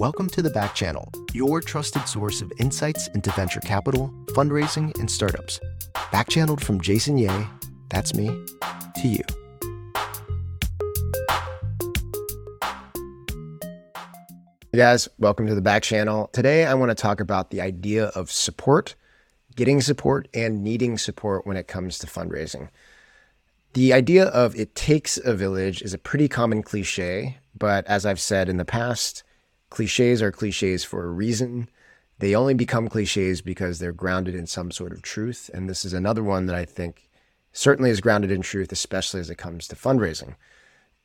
Welcome to the Back Channel, your trusted source of insights into venture capital, fundraising, and startups. Back channeled from Jason Yeh, that's me, to you. Hey guys, welcome to the Back Channel. Today I want to talk about the idea of support, getting support, and needing support when it comes to fundraising. The idea of it takes a village is a pretty common cliche, but as I've said in the past, cliches are cliches for a reason. They only become cliches because they're grounded in some sort of truth. And this is another one that I think certainly is grounded in truth, especially as it comes to fundraising.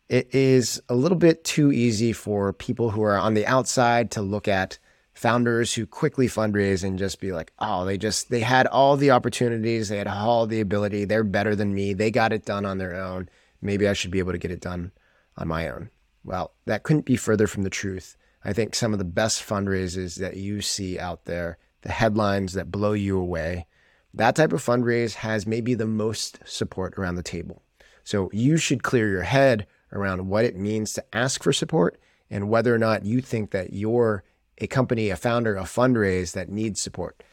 It is a little bit too easy for people who are on the outside to look at founders who quickly fundraise and just be like, oh, they just, they had all the opportunities, they had all the ability, they're better than me, they got it done on their own. Maybe I should be able to get it done on my own. Well, that couldn't be further from the truth. I think some of the best fundraisers that you see out there, the headlines that blow you away, that type of fundraise has maybe the most support around the table. So you should clear your head around what it means to ask for support and whether or not you think that you're a company, a founder, a fundraise that needs support.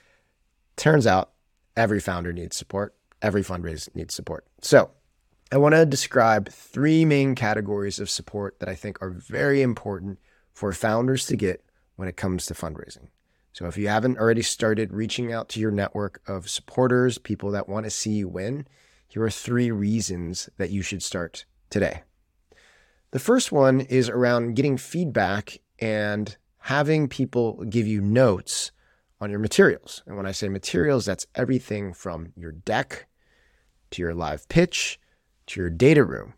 Turns out every founder needs support, every fundraise needs support. So I want to describe three main categories of support that I think are very important for founders to get when it comes to fundraising. So if you haven't already started reaching out to your network of supporters, people that want to see you win, here are three reasons that you should start today. The first one is around getting feedback and having people give you notes on your materials. And when I say materials, that's everything from your deck to your live pitch to your data room.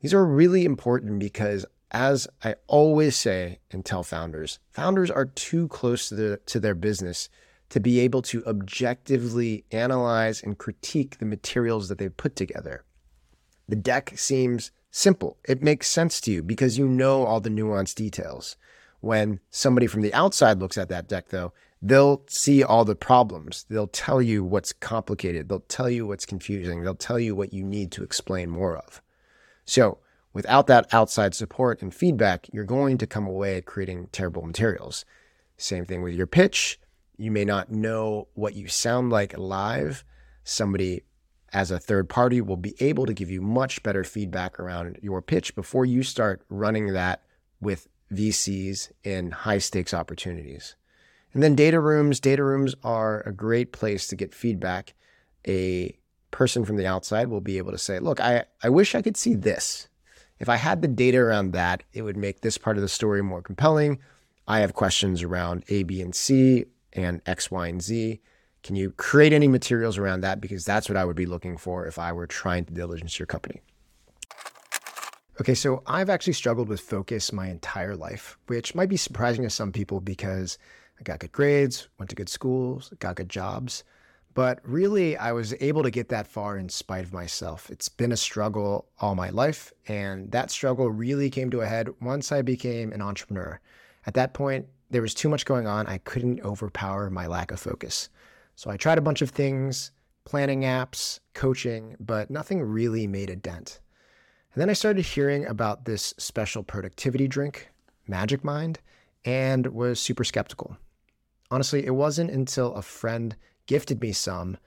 These are really important because, as I always say and tell founders, founders are too close to, the, to their business to be able to objectively analyze and critique the materials that they've put together. The deck seems simple. It makes sense to you because you know all the nuanced details. When somebody from the outside looks at that deck, though, they'll see all the problems. They'll tell you what's complicated. They'll tell you what's confusing. They'll tell you what you need to explain more of. So, without that outside support and feedback, you're going to come away creating terrible materials. Same thing with your pitch. You may not know what you sound like live. Somebody, as a third party, will be able to give you much better feedback around your pitch before you start running that with VCs in high stakes opportunities. And then data rooms. Data rooms are a great place to get feedback. A person from the outside will be able to say, look, I, I wish I could see this. If I had the data around that, it would make this part of the story more compelling. I have questions around A, B, and C and X, Y, and Z. Can you create any materials around that? Because that's what I would be looking for if I were trying to diligence your company. Okay, so I've actually struggled with focus my entire life, which might be surprising to some people because I got good grades, went to good schools, got good jobs. But really, I was able to get that far in spite of myself. It's been a struggle all my life. And that struggle really came to a head once I became an entrepreneur. At that point, there was too much going on. I couldn't overpower my lack of focus. So I tried a bunch of things planning apps, coaching, but nothing really made a dent. And then I started hearing about this special productivity drink, Magic Mind, and was super skeptical. Honestly, it wasn't until a friend gifted me some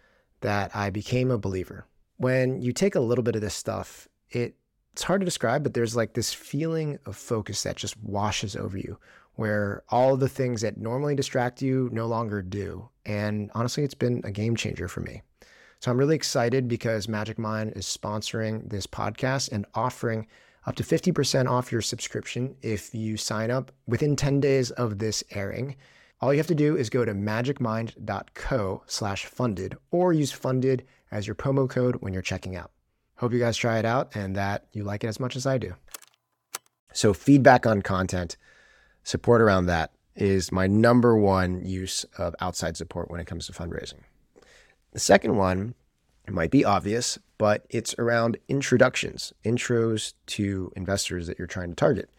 that I became a believer. When you take a little bit of this stuff, it, it's hard to describe, but there's like this feeling of focus that just washes over you, where all the things that normally distract you no longer do. And honestly, it's been a game changer for me. So I'm really excited because Magic Mind is sponsoring this podcast and offering up to 50% off your subscription if you sign up within 10 days of this airing. All you have to do is go to magicmind.co slash funded or use funded as your promo code when you're checking out. Hope you guys try it out and that you like it as much as I do. So, feedback on content, support around that is my number one use of outside support when it comes to fundraising. The second one might be obvious, but it's around introductions, intros to investors that you're trying to target.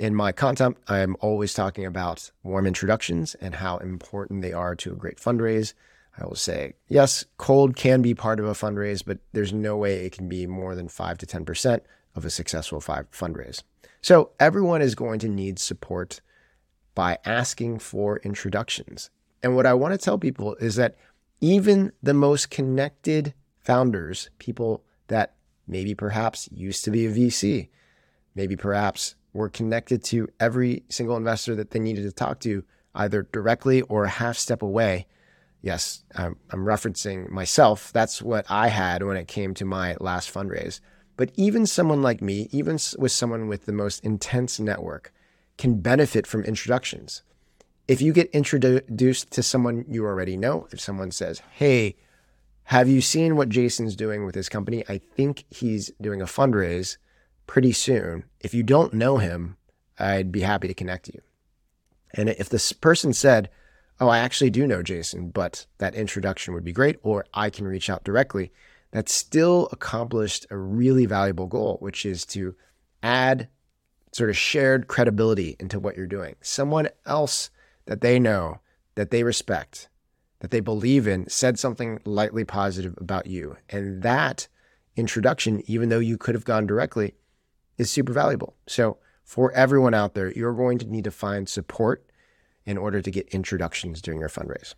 In my content, I'm always talking about warm introductions and how important they are to a great fundraise. I will say, yes, cold can be part of a fundraise, but there's no way it can be more than 5 to 10% of a successful fundraise. So everyone is going to need support by asking for introductions. And what I want to tell people is that even the most connected founders, people that maybe perhaps used to be a VC, maybe perhaps were connected to every single investor that they needed to talk to, either directly or a half step away. Yes, I'm, I'm referencing myself. That's what I had when it came to my last fundraise. But even someone like me, even with someone with the most intense network, can benefit from introductions. If you get introduced to someone you already know, if someone says, Hey, have you seen what Jason's doing with his company? I think he's doing a fundraise pretty soon. If you don't know him, I'd be happy to connect you. And if this person said, Oh, I actually do know Jason, but that introduction would be great, or I can reach out directly, that still accomplished a really valuable goal, which is to add sort of shared credibility into what you're doing. Someone else that they know, that they respect, that they believe in said something lightly positive about you. And that introduction, even though you could have gone directly, is super valuable. So, for everyone out there, you're going to need to find support in order to get introductions during your fundraise.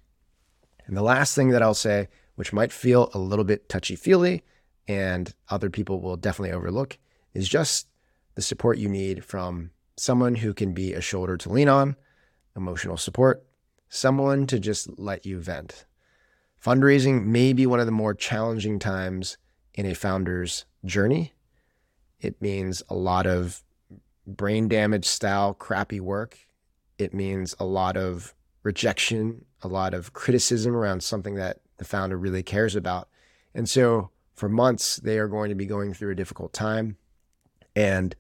And the last thing that I'll say, which might feel a little bit touchy feely and other people will definitely overlook, is just the support you need from someone who can be a shoulder to lean on, emotional support, someone to just let you vent. Fundraising may be one of the more challenging times in a founder's journey. It means a lot of brain damage style crappy work. It means a lot of rejection, a lot of criticism around something that the founder really cares about. And so for months, they are going to be going through a difficult time. And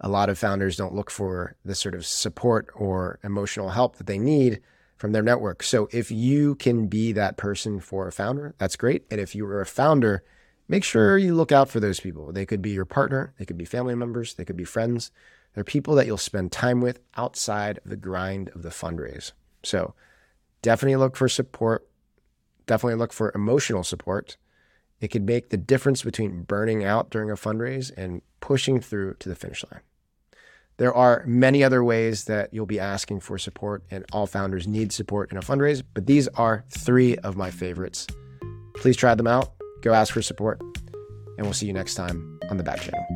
a lot of founders don't look for the sort of support or emotional help that they need from their network. So if you can be that person for a founder, that's great. And if you are a founder, make sure you look out for those people. They could be your partner, they could be family members, they could be friends. They're people that you'll spend time with outside of the grind of the fundraise. So definitely look for support. Definitely look for emotional support. It could make the difference between burning out during a fundraise and pushing through to the finish line. There are many other ways that you'll be asking for support, and all founders need support in a fundraise, but these are three of my favorites. Please try them out, go ask for support, and we'll see you next time on the back channel.